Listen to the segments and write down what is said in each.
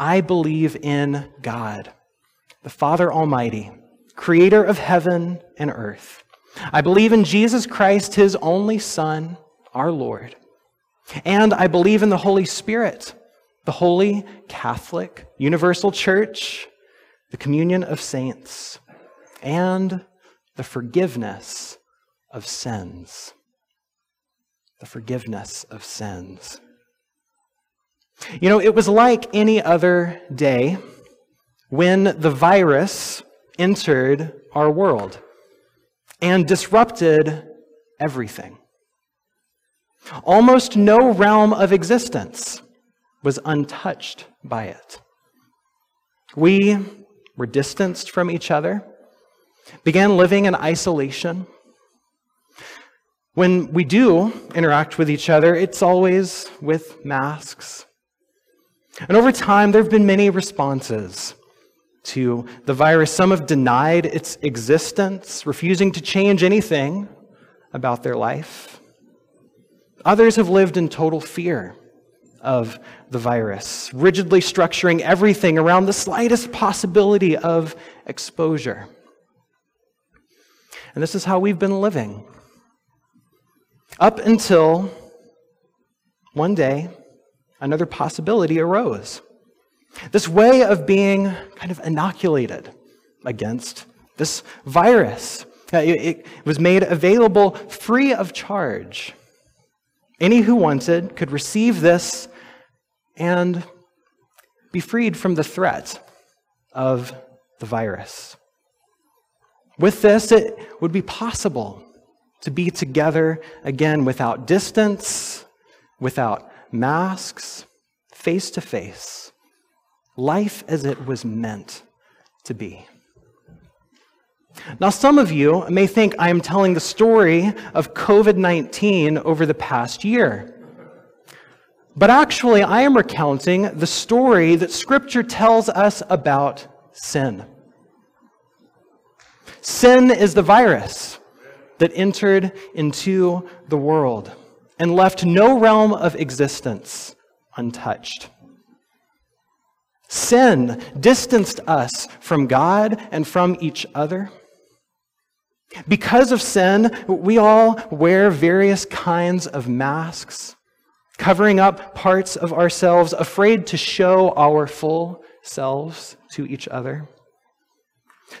I believe in God, the Father Almighty, creator of heaven and earth. I believe in Jesus Christ, his only Son, our Lord. And I believe in the Holy Spirit, the holy, Catholic, universal church, the communion of saints, and the forgiveness of sins. The forgiveness of sins. You know, it was like any other day when the virus entered our world and disrupted everything. Almost no realm of existence was untouched by it. We were distanced from each other, began living in isolation. When we do interact with each other, it's always with masks. And over time, there have been many responses to the virus. Some have denied its existence, refusing to change anything about their life. Others have lived in total fear of the virus, rigidly structuring everything around the slightest possibility of exposure. And this is how we've been living. Up until one day, another possibility arose. This way of being kind of inoculated against this virus. Uh, it was made available free of charge. Any who wanted could receive this and be freed from the threat of the virus. With this, it would be possible to be together again without distance, without masks, face to face, life as it was meant to be. Now, some of you may think I am telling the story of COVID 19 over the past year. But actually, I am recounting the story that Scripture tells us about sin. Sin is the virus that entered into the world and left no realm of existence untouched. Sin distanced us from God and from each other. Because of sin, we all wear various kinds of masks, covering up parts of ourselves, afraid to show our full selves to each other.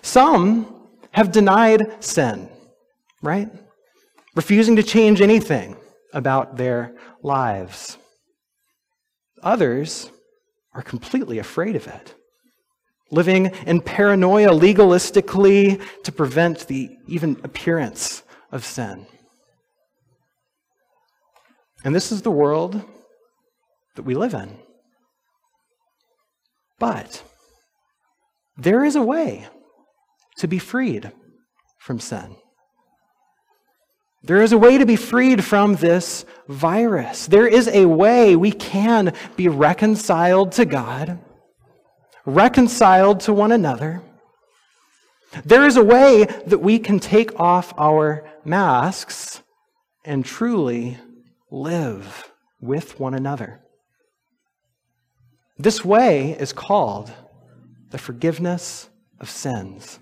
Some have denied sin, right? Refusing to change anything about their lives. Others are completely afraid of it, living in paranoia legalistically to prevent the even appearance of sin. And this is the world that we live in. But there is a way to be freed from sin. There is a way to be freed from this virus. There is a way we can be reconciled to God, reconciled to one another. There is a way that we can take off our masks and truly live with one another. This way is called the forgiveness of sins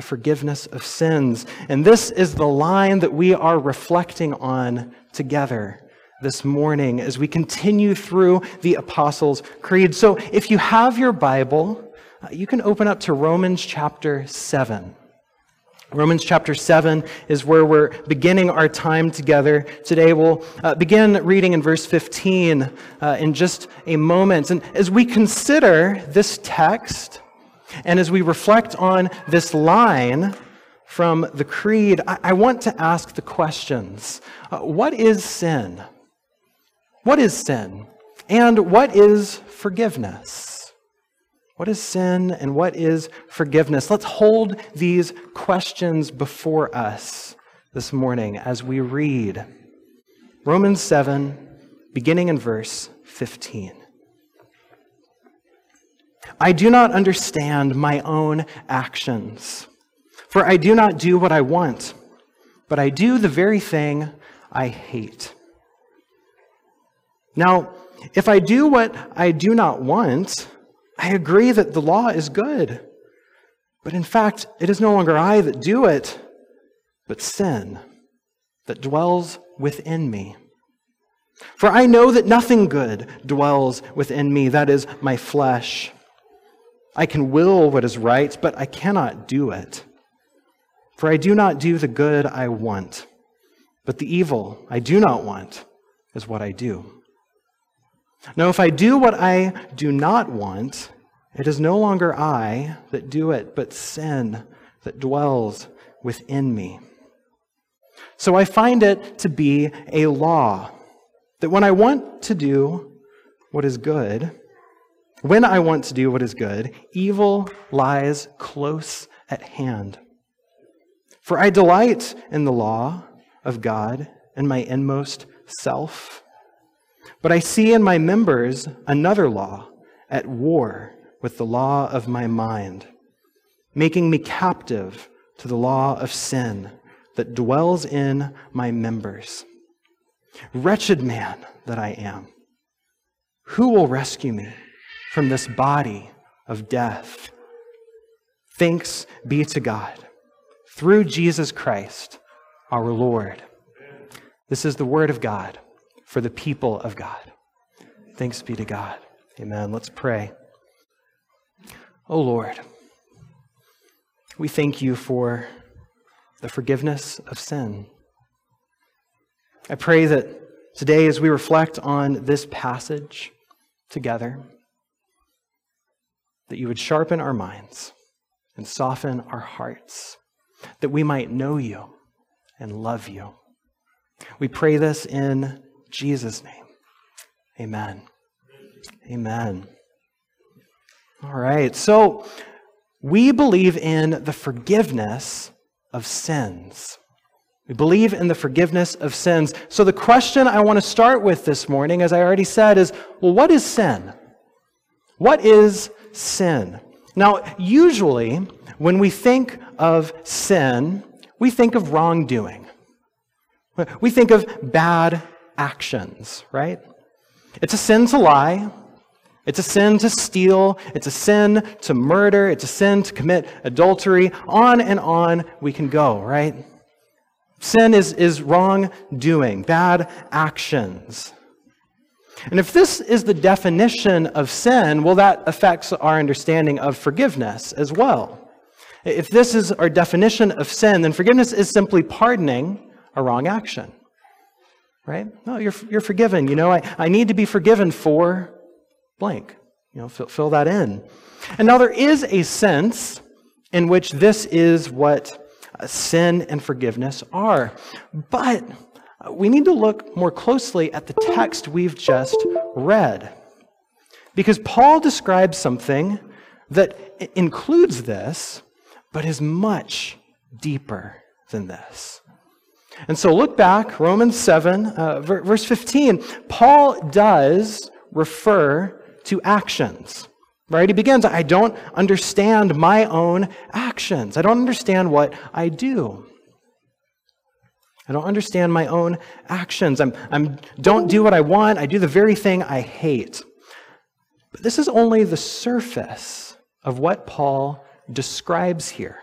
the forgiveness of sins. And this is the line that we are reflecting on together this morning as we continue through the Apostles' Creed. So if you have your Bible, uh, you can open up to Romans chapter 7. Romans chapter 7 is where we're beginning our time together. Today we'll uh, begin reading in verse 15 uh, in just a moment. And as we consider this text, and as we reflect on this line from the Creed, I, I want to ask the questions uh, What is sin? What is sin? And what is forgiveness? What is sin and what is forgiveness? Let's hold these questions before us this morning as we read Romans 7, beginning in verse 15. I do not understand my own actions, for I do not do what I want, but I do the very thing I hate. Now, If I do what I do not want, I agree that the law is good. But in fact, it is no longer I that do it, but sin that dwells within me. For I know that nothing good dwells within me, that is, my flesh. I can will what is right, but I cannot do it. For I do not do the good I want, but the evil I do not want is what I do. Now, if I do what I do not want, it is no longer I that do it, but sin that dwells within me. So I find it to be a law that when I want to do what is good, when I want to do what is good, evil lies close at hand. For I delight in the law of God and my inmost self. But I see in my members another law at war with the law of my mind, making me captive to the law of sin that dwells in my members. Wretched man that I am, who will rescue me from this body of death? Thanks be to God through Jesus Christ our Lord. This is the word of God for the people of God. Thanks be to God. Amen. Let's pray. Oh Lord, we thank you for the forgiveness of sin. I pray that today, as we reflect on this passage together, that you would sharpen our minds and soften our hearts, that we might know you and love you. We pray this in Jesus' name. Amen. Amen. All right, so we believe in the forgiveness of sins. We believe in the forgiveness of sins. So, the question I want to start with this morning, as I already said, is well, what is sin? What is sin? Now, usually, when we think of sin, we think of wrongdoing. We think of bad actions, right? It's a sin to lie. It's a sin to steal. It's a sin to murder. It's a sin to commit adultery. On and on we can go, right? Sin is, is wrongdoing, bad actions. And if this is the definition of sin, well, that affects our understanding of forgiveness as well. If this is our definition of sin, then forgiveness is simply pardoning a wrong action. Right? No, you're, you're forgiven. You know, I, I need to be forgiven for blank. You know, fill, fill that in. And now there is a sense in which this is what uh, sin and forgiveness are. But we need to look more closely at the text we've just read. Because Paul describes something that includes this, but is much deeper than this. And so look back, Romans 7, uh, verse 15. Paul does refer to actions. Right? He begins, I don't understand my own actions. I don't understand what I do. I don't understand my own actions. I'm, I'm don't do what I want. I do the very thing I hate. But this is only the surface of what Paul describes here.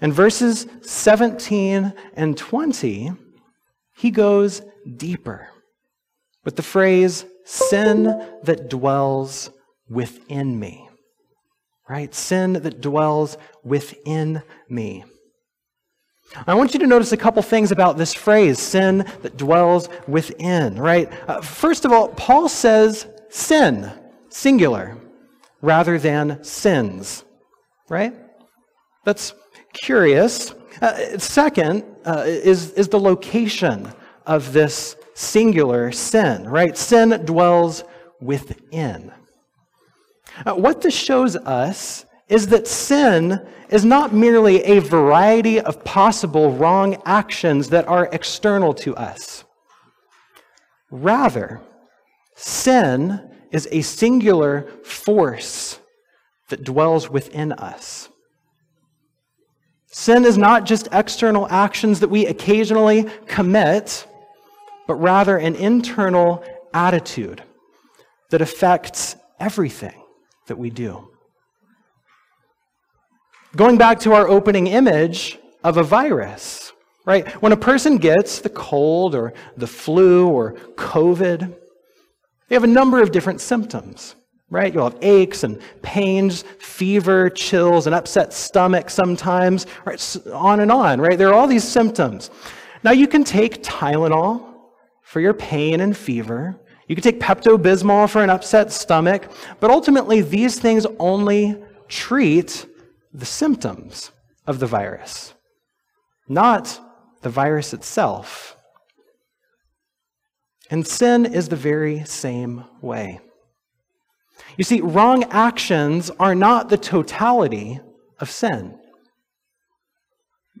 In verses 17 and 20, he goes deeper with the phrase, sin that dwells within me. Right? Sin that dwells within me. I want you to notice a couple things about this phrase, sin that dwells within, right? Uh, first of all, Paul says sin, singular, rather than sins, right? That's curious. Uh, second uh, is, is the location of this singular sin, right? Sin dwells within. Uh, what this shows us is that sin is not merely a variety of possible wrong actions that are external to us. Rather, sin is a singular force that dwells within us. Sin is not just external actions that we occasionally commit, but rather an internal attitude that affects everything that we do. Going back to our opening image of a virus, right? When a person gets the cold or the flu or COVID, they have a number of different symptoms, right? You'll have aches and pains, fever, chills, an upset stomach sometimes, right? On and on, right? There are all these symptoms. Now you can take Tylenol for your pain and fever. You can take Pepto Bismol for an upset stomach, but ultimately, these things only treat the symptoms of the virus, not the virus itself. And sin is the very same way. You see, wrong actions are not the totality of sin,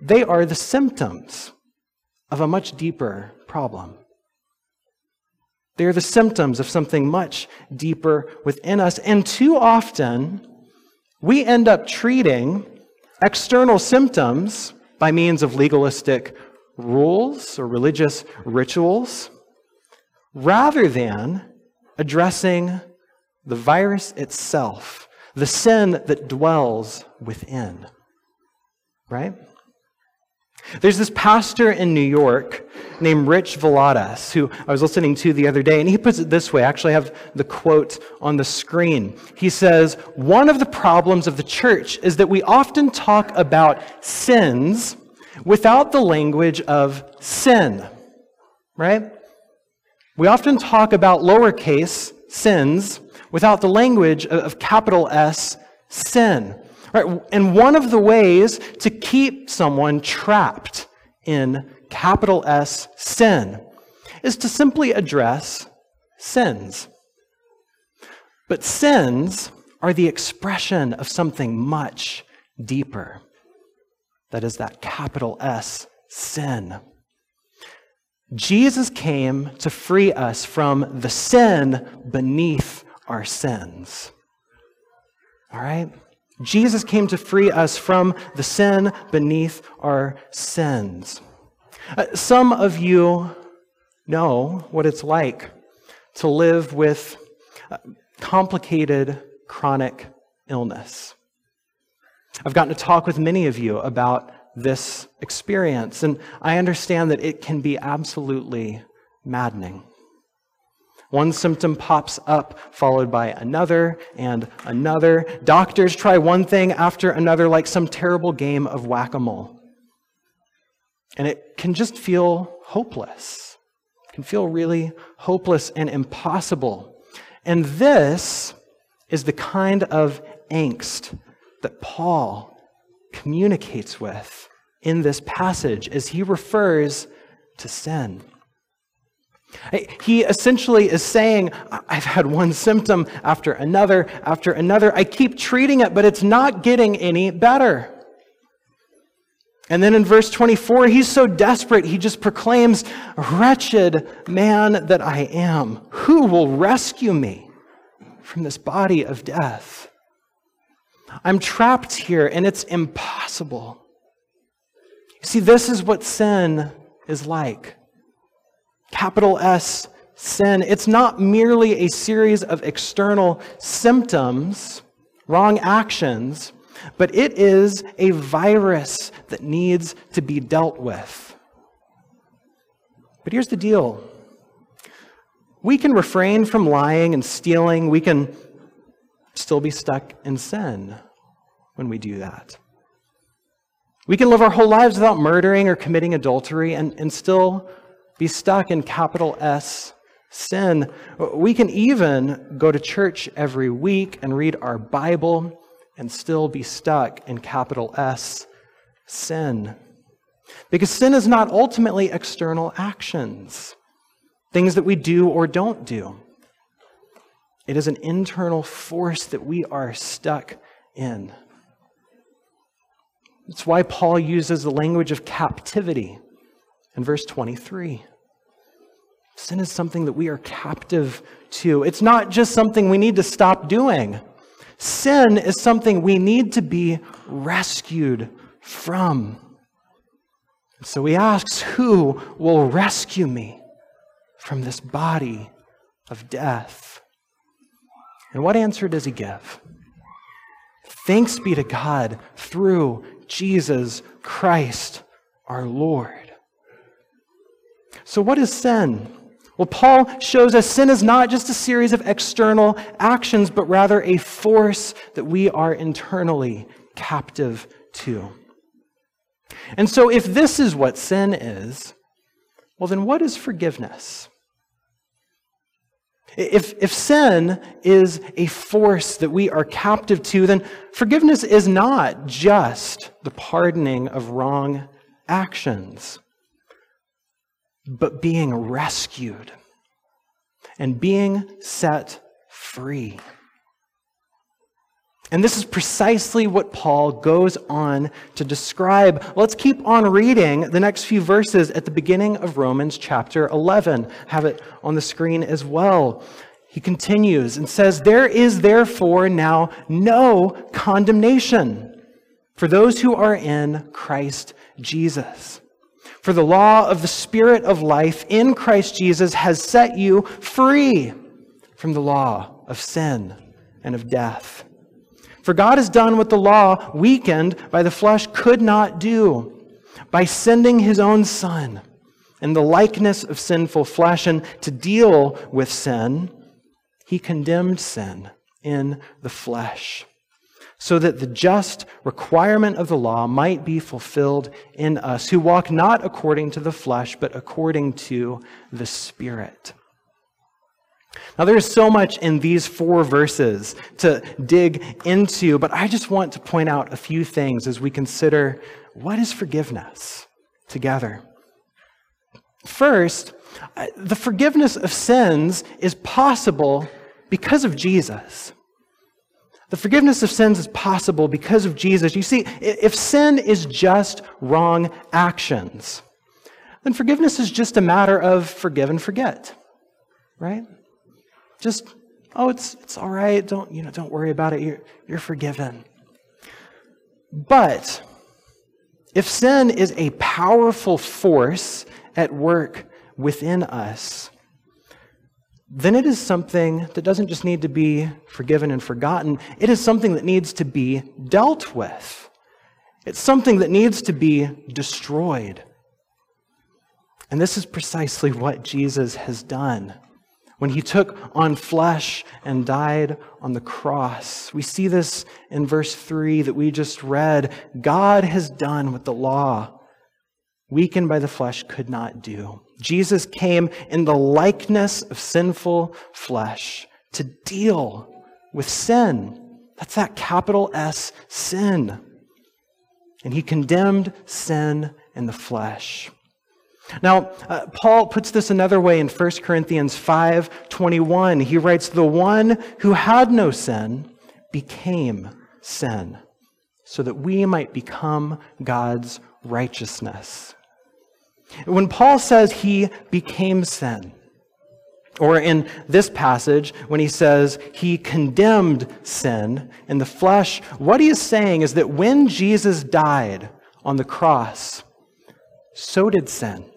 they are the symptoms of a much deeper problem. They are the symptoms of something much deeper within us. And too often, we end up treating external symptoms by means of legalistic rules or religious rituals rather than addressing the virus itself, the sin that dwells within. Right? There's this pastor in New York named Rich Villodas who I was listening to the other day, and he puts it this way. I actually have the quote on the screen. He says, One of the problems of the church is that we often talk about sins without the language of sin, right? We often talk about lowercase sins without the language of capital S sin. Right? And one of the ways to keep someone trapped in capital S sin is to simply address sins. But sins are the expression of something much deeper. That is that capital S sin. Jesus came to free us from the sin beneath our sins. All right? Jesus came to free us from the sin beneath our sins. Uh, some of you know what it's like to live with complicated chronic illness. I've gotten to talk with many of you about this experience, and I understand that it can be absolutely maddening. One symptom pops up, followed by another and another. Doctors try one thing after another, like some terrible game of whack a mole. And it can just feel hopeless. It can feel really hopeless and impossible. And this is the kind of angst that Paul communicates with in this passage as he refers to sin. He essentially is saying, I've had one symptom after another after another. I keep treating it, but it's not getting any better. And then in verse 24, he's so desperate, he just proclaims, Wretched man that I am, who will rescue me from this body of death? I'm trapped here, and it's impossible. You see, this is what sin is like capital S, sin, it's not merely a series of external symptoms, wrong actions, but it is a virus that needs to be dealt with. But here's the deal we can refrain from lying and stealing, we can still be stuck in sin when we do that. We can live our whole lives without murdering or committing adultery and, and still be stuck in capital S sin. We can even go to church every week and read our Bible and still be stuck in capital S sin. Because sin is not ultimately external actions, things that we do or don't do. It is an internal force that we are stuck in. That's why Paul uses the language of captivity in verse 23. Sin is something that we are captive to. It's not just something we need to stop doing. Sin is something we need to be rescued from. So he asks, Who will rescue me from this body of death. And what answer does he give? Thanks be to God through Jesus Christ our Lord. So, what is sin? Well, Paul shows us sin is not just a series of external actions, but rather a force that we are internally captive to. And so, if this is what sin is, well, then what is forgiveness? If, if sin is a force that we are captive to, then forgiveness is not just the pardoning of wrong actions, but being rescued and being set free. And this is precisely what Paul goes on to describe. Let's keep on reading the next few verses at the beginning of Romans chapter 11. Have it on the screen as well. He continues and says, There is therefore now no condemnation for those who are in Christ Jesus. For the law of the Spirit of life in Christ Jesus has set you free from the law of sin and of death. For God has done what the law, weakened by the flesh, could not do by sending his own Son in the likeness of sinful flesh. And to deal with sin, he condemned sin in the flesh, so that the just requirement of the law might be fulfilled in us, who walk not according to the flesh, but according to the Spirit. Now, there's so much in these four verses to dig into, but I just want to point out a few things as we consider what is forgiveness together. First, the forgiveness of sins is possible because of Jesus. The forgiveness of sins is possible because of Jesus. You see, if sin is just wrong actions, then forgiveness is just a matter of forgive and forget, right? Just, oh, it's, it's all right. Don't, you know, don't worry about it. You're, you're forgiven. But if sin is a powerful force at work within us, then it is something that doesn't just need to be forgiven and forgotten. It is something that needs to be dealt with. It's something that needs to be destroyed. And this is precisely what Jesus has done when he took on flesh and died on the cross. We see this in verse 3 that we just read. God has done what the law, weakened by the flesh, could not do. Jesus came in the likeness of sinful flesh to deal with sin. That's that capital S sin. And he condemned sin in the flesh. Now, uh, Paul puts this another way in 1 Corinthians 5:21. He writes, "The one who had no sin became sin, so that we might become God's righteousness." When Paul says he became sin, or in this passage, when he says he condemned sin in the flesh, what he is saying is that when Jesus died on the cross, so did sin.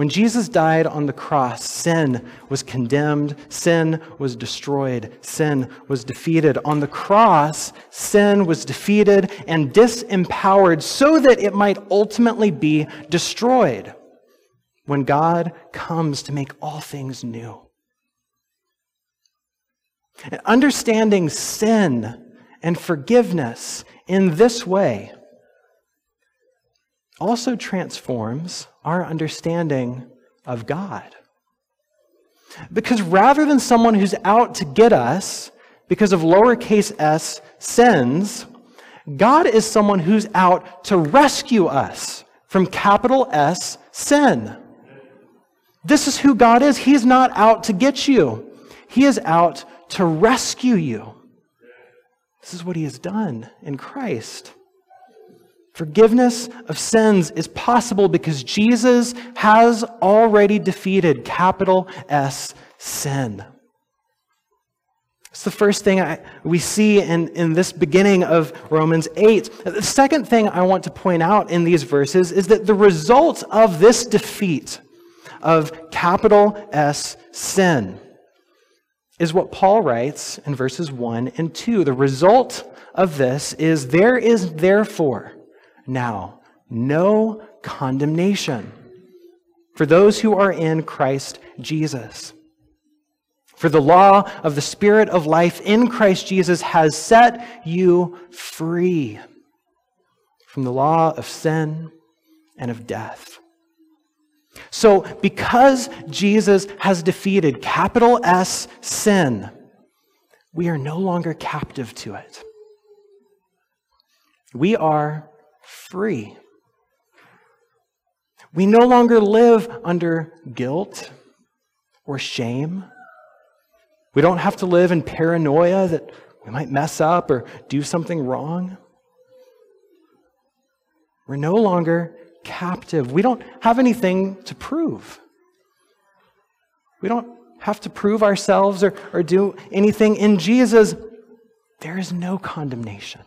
When Jesus died on the cross, sin was condemned, sin was destroyed, sin was defeated. On the cross, sin was defeated and disempowered so that it might ultimately be destroyed when God comes to make all things new. And understanding sin and forgiveness in this way also transforms our understanding of God. Because rather than someone who's out to get us because of lowercase s sins, God is someone who's out to rescue us from capital S sin. This is who God is. He's not out to get you, He is out to rescue you. This is what He has done in Christ. Forgiveness of sins is possible because Jesus has already defeated capital S sin. It's the first thing I, we see in, in this beginning of Romans 8. The second thing I want to point out in these verses is that the result of this defeat, of capital S sin is what Paul writes in verses 1 and 2. The result of this is there is therefore now no condemnation for those who are in Christ Jesus. For the law of the Spirit of life in Christ Jesus has set you free from the law of sin and of death. So, because Jesus has defeated capital S sin, we are no longer captive to it. We are free. We no longer live under guilt or shame. We don't have to live in paranoia that we might mess up or do something wrong. We're no longer captive. We don't have anything to prove. We don't have to prove ourselves or, or do anything. In Jesus, there is no condemnation.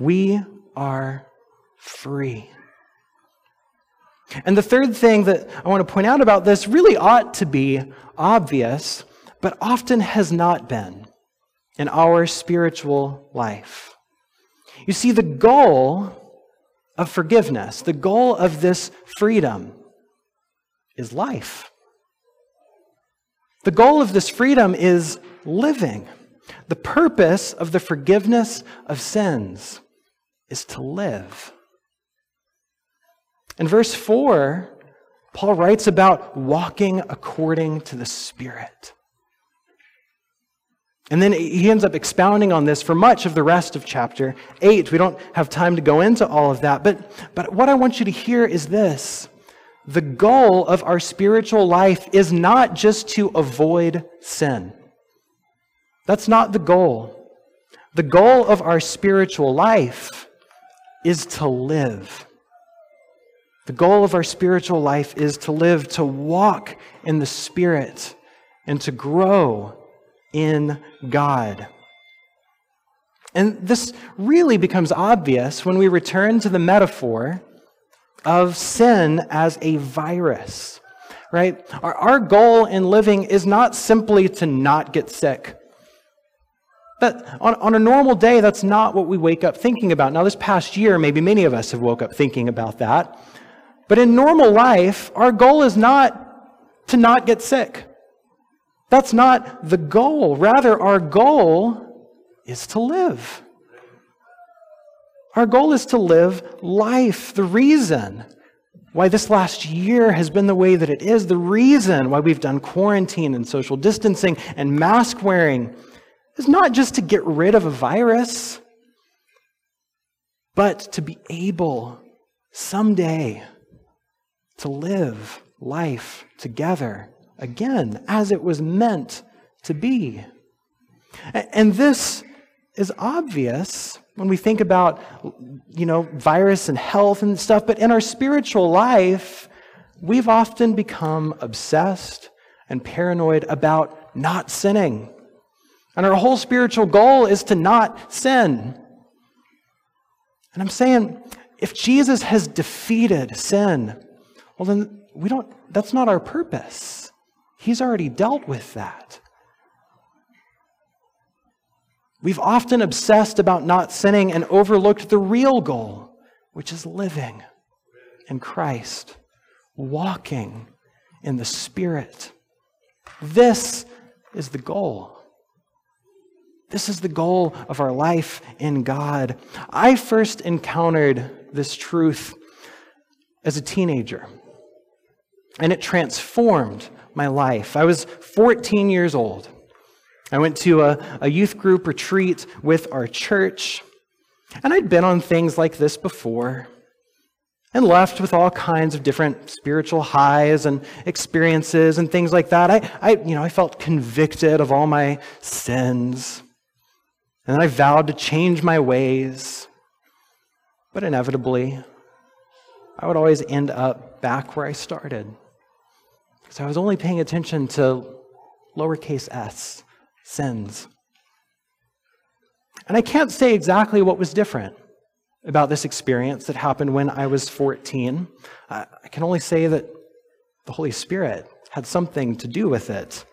We are free. And the third thing that I want to point out about this really ought to be obvious, but often has not been in our spiritual life. You see, the goal of forgiveness, the goal of this freedom is life. The goal of this freedom is living. The purpose of the forgiveness of sins is to live. In verse 4, Paul writes about walking according to the Spirit. And then he ends up expounding on this for much of the rest of chapter 8. We don't have time to go into all of that, but, but what I want you to hear is this. The goal of our spiritual life is not just to avoid sin. That's not the goal. The goal of our spiritual life is to live. The goal of our spiritual life is to live, to walk in the Spirit, and to grow in God. And this really becomes obvious when we return to the metaphor of sin as a virus, right? Our, our goal in living is not simply to not get sick. That on, on a normal day, that's not what we wake up thinking about. Now, this past year, maybe many of us have woke up thinking about that. But in normal life, our goal is not to not get sick. That's not the goal. Rather, our goal is to live. Our goal is to live life. The reason why this last year has been the way that it is, the reason why we've done quarantine and social distancing and mask wearing is not just to get rid of a virus, but to be able someday to live life together again as it was meant to be. And this is obvious when we think about, you know, virus and health and stuff, but in our spiritual life, we've often become obsessed and paranoid about not sinning. And our whole spiritual goal is to not sin. And I'm saying, if Jesus has defeated sin, well, then we don't, that's not our purpose. He's already dealt with that. We've often obsessed about not sinning and overlooked the real goal, which is living in Christ, walking in the Spirit. This is the goal. This is the goal of our life in God. I first encountered this truth as a teenager, and it transformed my life. I was 14 years old. I went to a, a youth group retreat with our church, and I'd been on things like this before and left with all kinds of different spiritual highs and experiences and things like that. I, I, you know, I felt convicted of all my sins, and I vowed to change my ways. But inevitably, I would always end up back where I started. So I was only paying attention to lowercase s, sins. And I can't say exactly what was different about this experience that happened when I was 14. I can only say that the Holy Spirit had something to do with it.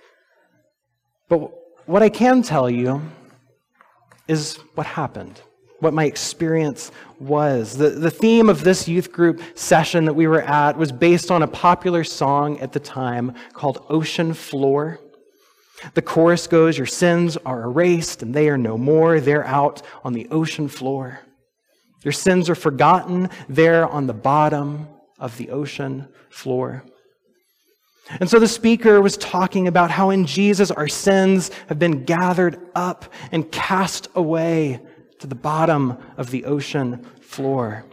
But what I can tell you is what happened, what my experience was. The, the theme of this youth group session that we were at was based on a popular song at the time called Ocean Floor. The chorus goes, Your sins are erased and they are no more. They're out on the ocean floor. Your sins are forgotten there on the bottom of the ocean floor. And so the speaker was talking about how in Jesus our sins have been gathered up and cast away to the bottom of the ocean floor.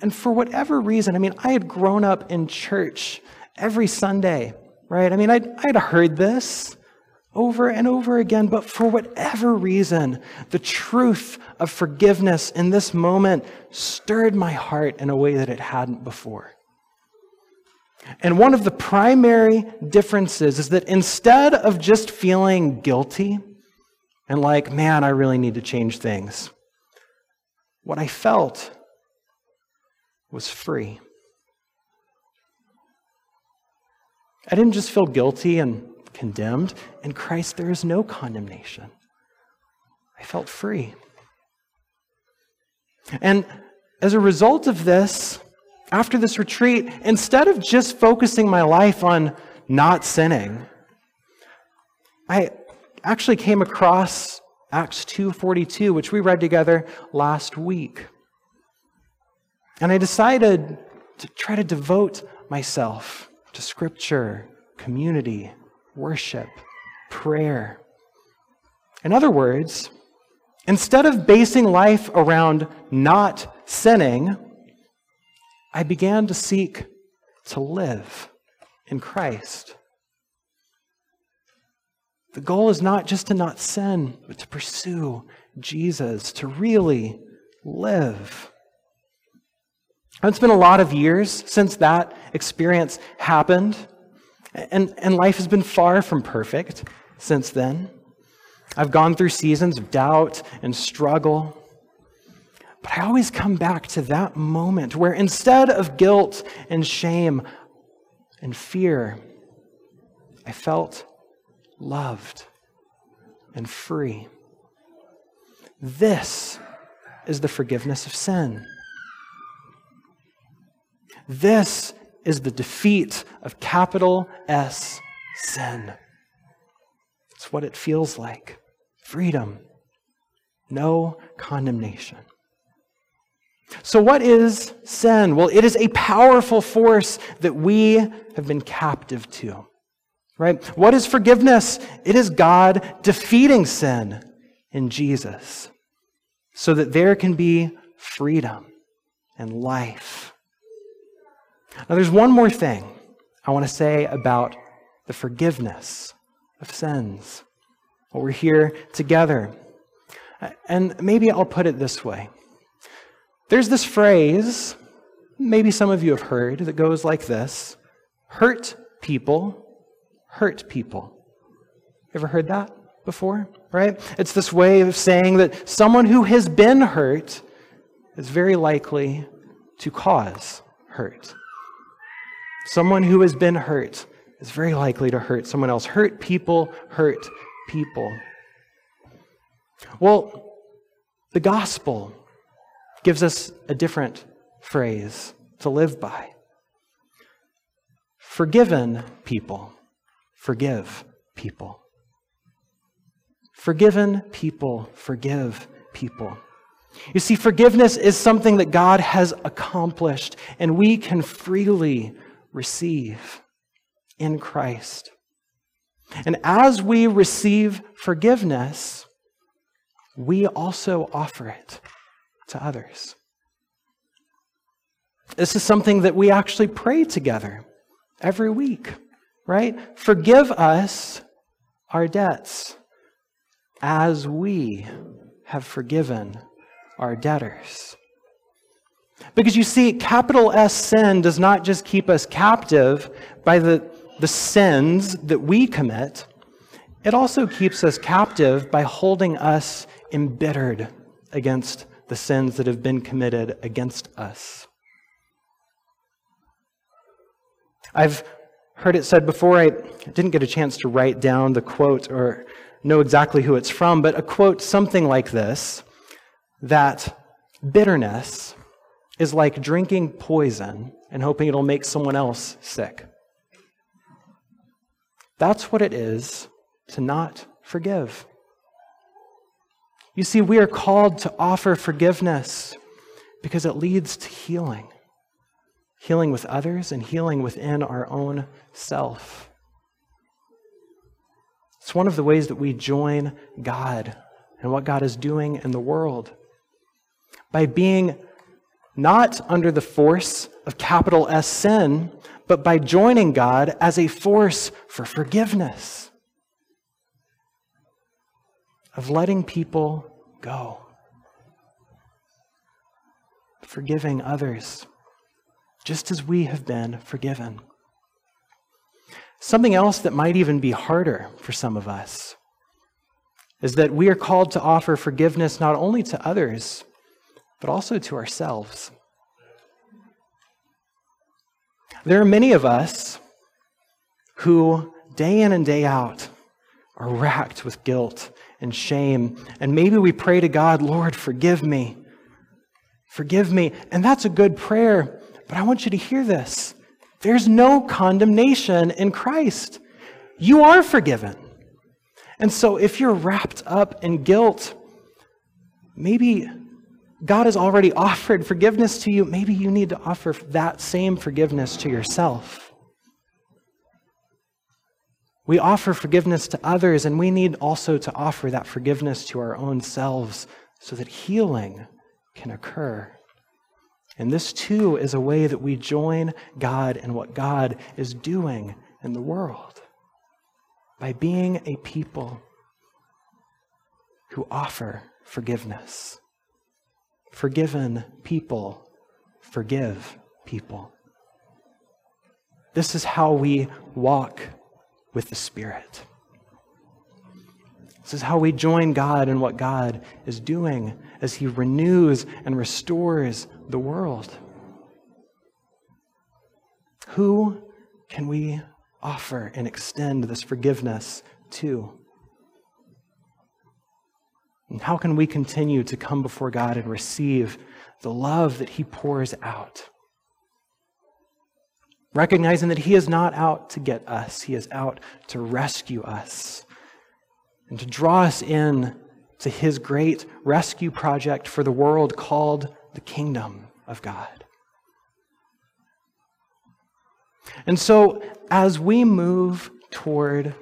And for whatever reason, I mean, I had grown up in church every Sunday, right? I mean, I'd, I'd heard this over and over again, but for whatever reason, the truth of forgiveness in this moment stirred my heart in a way that it hadn't before. And one of the primary differences is that instead of just feeling guilty and like, man, I really need to change things, what I felt was free. I didn't just feel guilty and condemned. In Christ, there is no condemnation. I felt free. And as a result of this, after this retreat, instead of just focusing my life on not sinning, I actually came across Acts 2:42, which we read together last week. And I decided to try to devote myself to scripture, community, worship, prayer. In other words, instead of basing life around not sinning, I began to seek to live in Christ. The goal is not just to not sin, but to pursue Jesus, to really live. It's been a lot of years since that experience happened, and, and life has been far from perfect since then. I've gone through seasons of doubt and struggle. But I always come back to that moment where instead of guilt and shame and fear, I felt loved and free. This is the forgiveness of sin. This is the defeat of capital S sin. It's what it feels like freedom, no condemnation. So, what is sin? Well, it is a powerful force that we have been captive to. Right? What is forgiveness? It is God defeating sin in Jesus so that there can be freedom and life. Now, there's one more thing I want to say about the forgiveness of sins. Well, we're here together. And maybe I'll put it this way there's this phrase, maybe some of you have heard, that goes like this hurt people hurt people. Ever heard that before? Right? It's this way of saying that someone who has been hurt is very likely to cause hurt. Someone who has been hurt is very likely to hurt someone else. Hurt people hurt people. Well, the gospel gives us a different phrase to live by. Forgiven people forgive people. Forgiven people forgive people. You see, forgiveness is something that God has accomplished, and we can freely receive in Christ. And as we receive forgiveness, we also offer it to others. This is something that we actually pray together every week, right? Forgive us our debts as we have forgiven our debtors. Because you see, capital S sin does not just keep us captive by the, the sins that we commit, it also keeps us captive by holding us embittered against the sins that have been committed against us. I've heard it said before, I didn't get a chance to write down the quote or know exactly who it's from, but a quote something like this that bitterness is like drinking poison and hoping it'll make someone else sick. That's what it is to not forgive. You see, we are called to offer forgiveness because it leads to healing. Healing with others and healing within our own self. It's one of the ways that we join God and what God is doing in the world. By being not under the force of capital S sin, but by joining God as a force for forgiveness, of letting people go, forgiving others, just as we have been forgiven. Something else that might even be harder for some of us is that we are called to offer forgiveness not only to others, but also to ourselves. There are many of us who, day in and day out, are racked with guilt and shame. And maybe we pray to God, Lord, forgive me. Forgive me. And that's a good prayer. But I want you to hear this there's no condemnation in Christ. You are forgiven. And so if you're wrapped up in guilt, maybe God has already offered forgiveness to you. Maybe you need to offer that same forgiveness to yourself. We offer forgiveness to others, and we need also to offer that forgiveness to our own selves so that healing can occur. And this too is a way that we join God in what God is doing in the world by being a people who offer forgiveness. Forgiven people forgive people. This is how we walk with the Spirit. This is how we join God in what God is doing as He renews and restores the world. Who can we offer and extend this forgiveness to? And how can we continue to come before God and receive the love that He pours out? Recognizing that He is not out to get us, He is out to rescue us and to draw us in to His great rescue project for the world called the kingdom of God. And so, as we move toward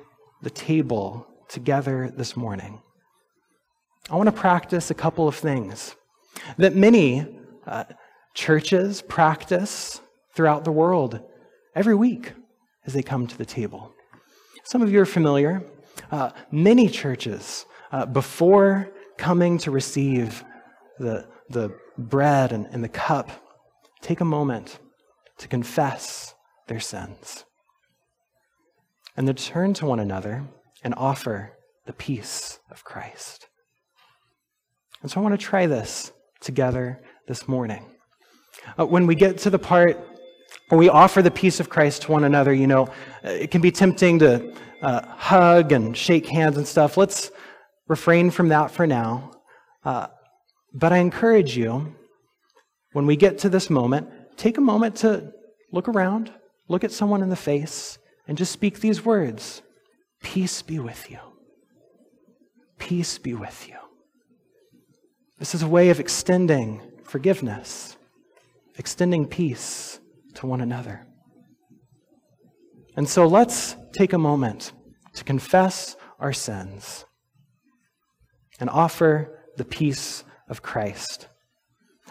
the table together this morning, I want to practice a couple of things that many uh, churches practice throughout the world every week as they come to the table. Some of you are familiar. Uh, many churches, uh, before coming to receive the, the bread and, and the cup, take a moment to confess their sins and then turn to one another and offer the peace of Christ. And so I want to try this together this morning. Uh, when we get to the part where we offer the peace of Christ to one another, you know, uh, it can be tempting to uh, hug and shake hands and stuff. Let's refrain from that for now. Uh, but I encourage you, when we get to this moment, take a moment to look around, look at someone in the face, and just speak these words Peace be with you. Peace be with you. This is a way of extending forgiveness, extending peace to one another. And so let's take a moment to confess our sins and offer the peace of Christ.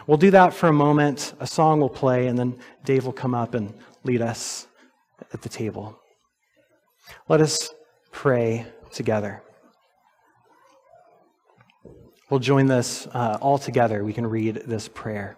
We'll do that for a moment. A song will play, and then Dave will come up and lead us at the table. Let us pray together. We'll join this uh, all together. We can read this prayer.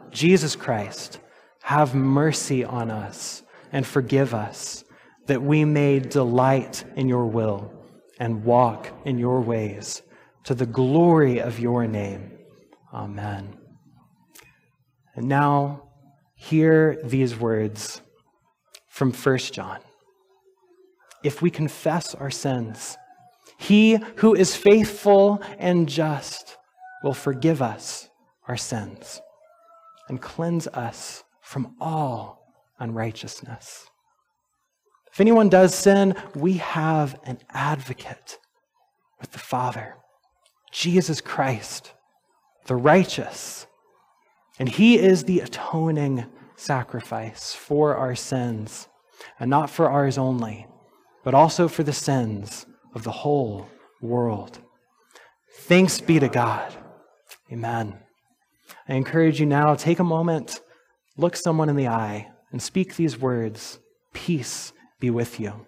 Jesus Christ, have mercy on us and forgive us, that we may delight in your will and walk in your ways to the glory of your name. Amen. And now, hear these words from 1 John. If we confess our sins, he who is faithful and just will forgive us our sins and cleanse us from all unrighteousness. If anyone does sin, we have an advocate with the Father, Jesus Christ, the righteous. And he is the atoning sacrifice for our sins, and not for ours only, but also for the sins of the whole world. Thanks be to God. Amen. I encourage you now, take a moment, look someone in the eye, and speak these words Peace be with you.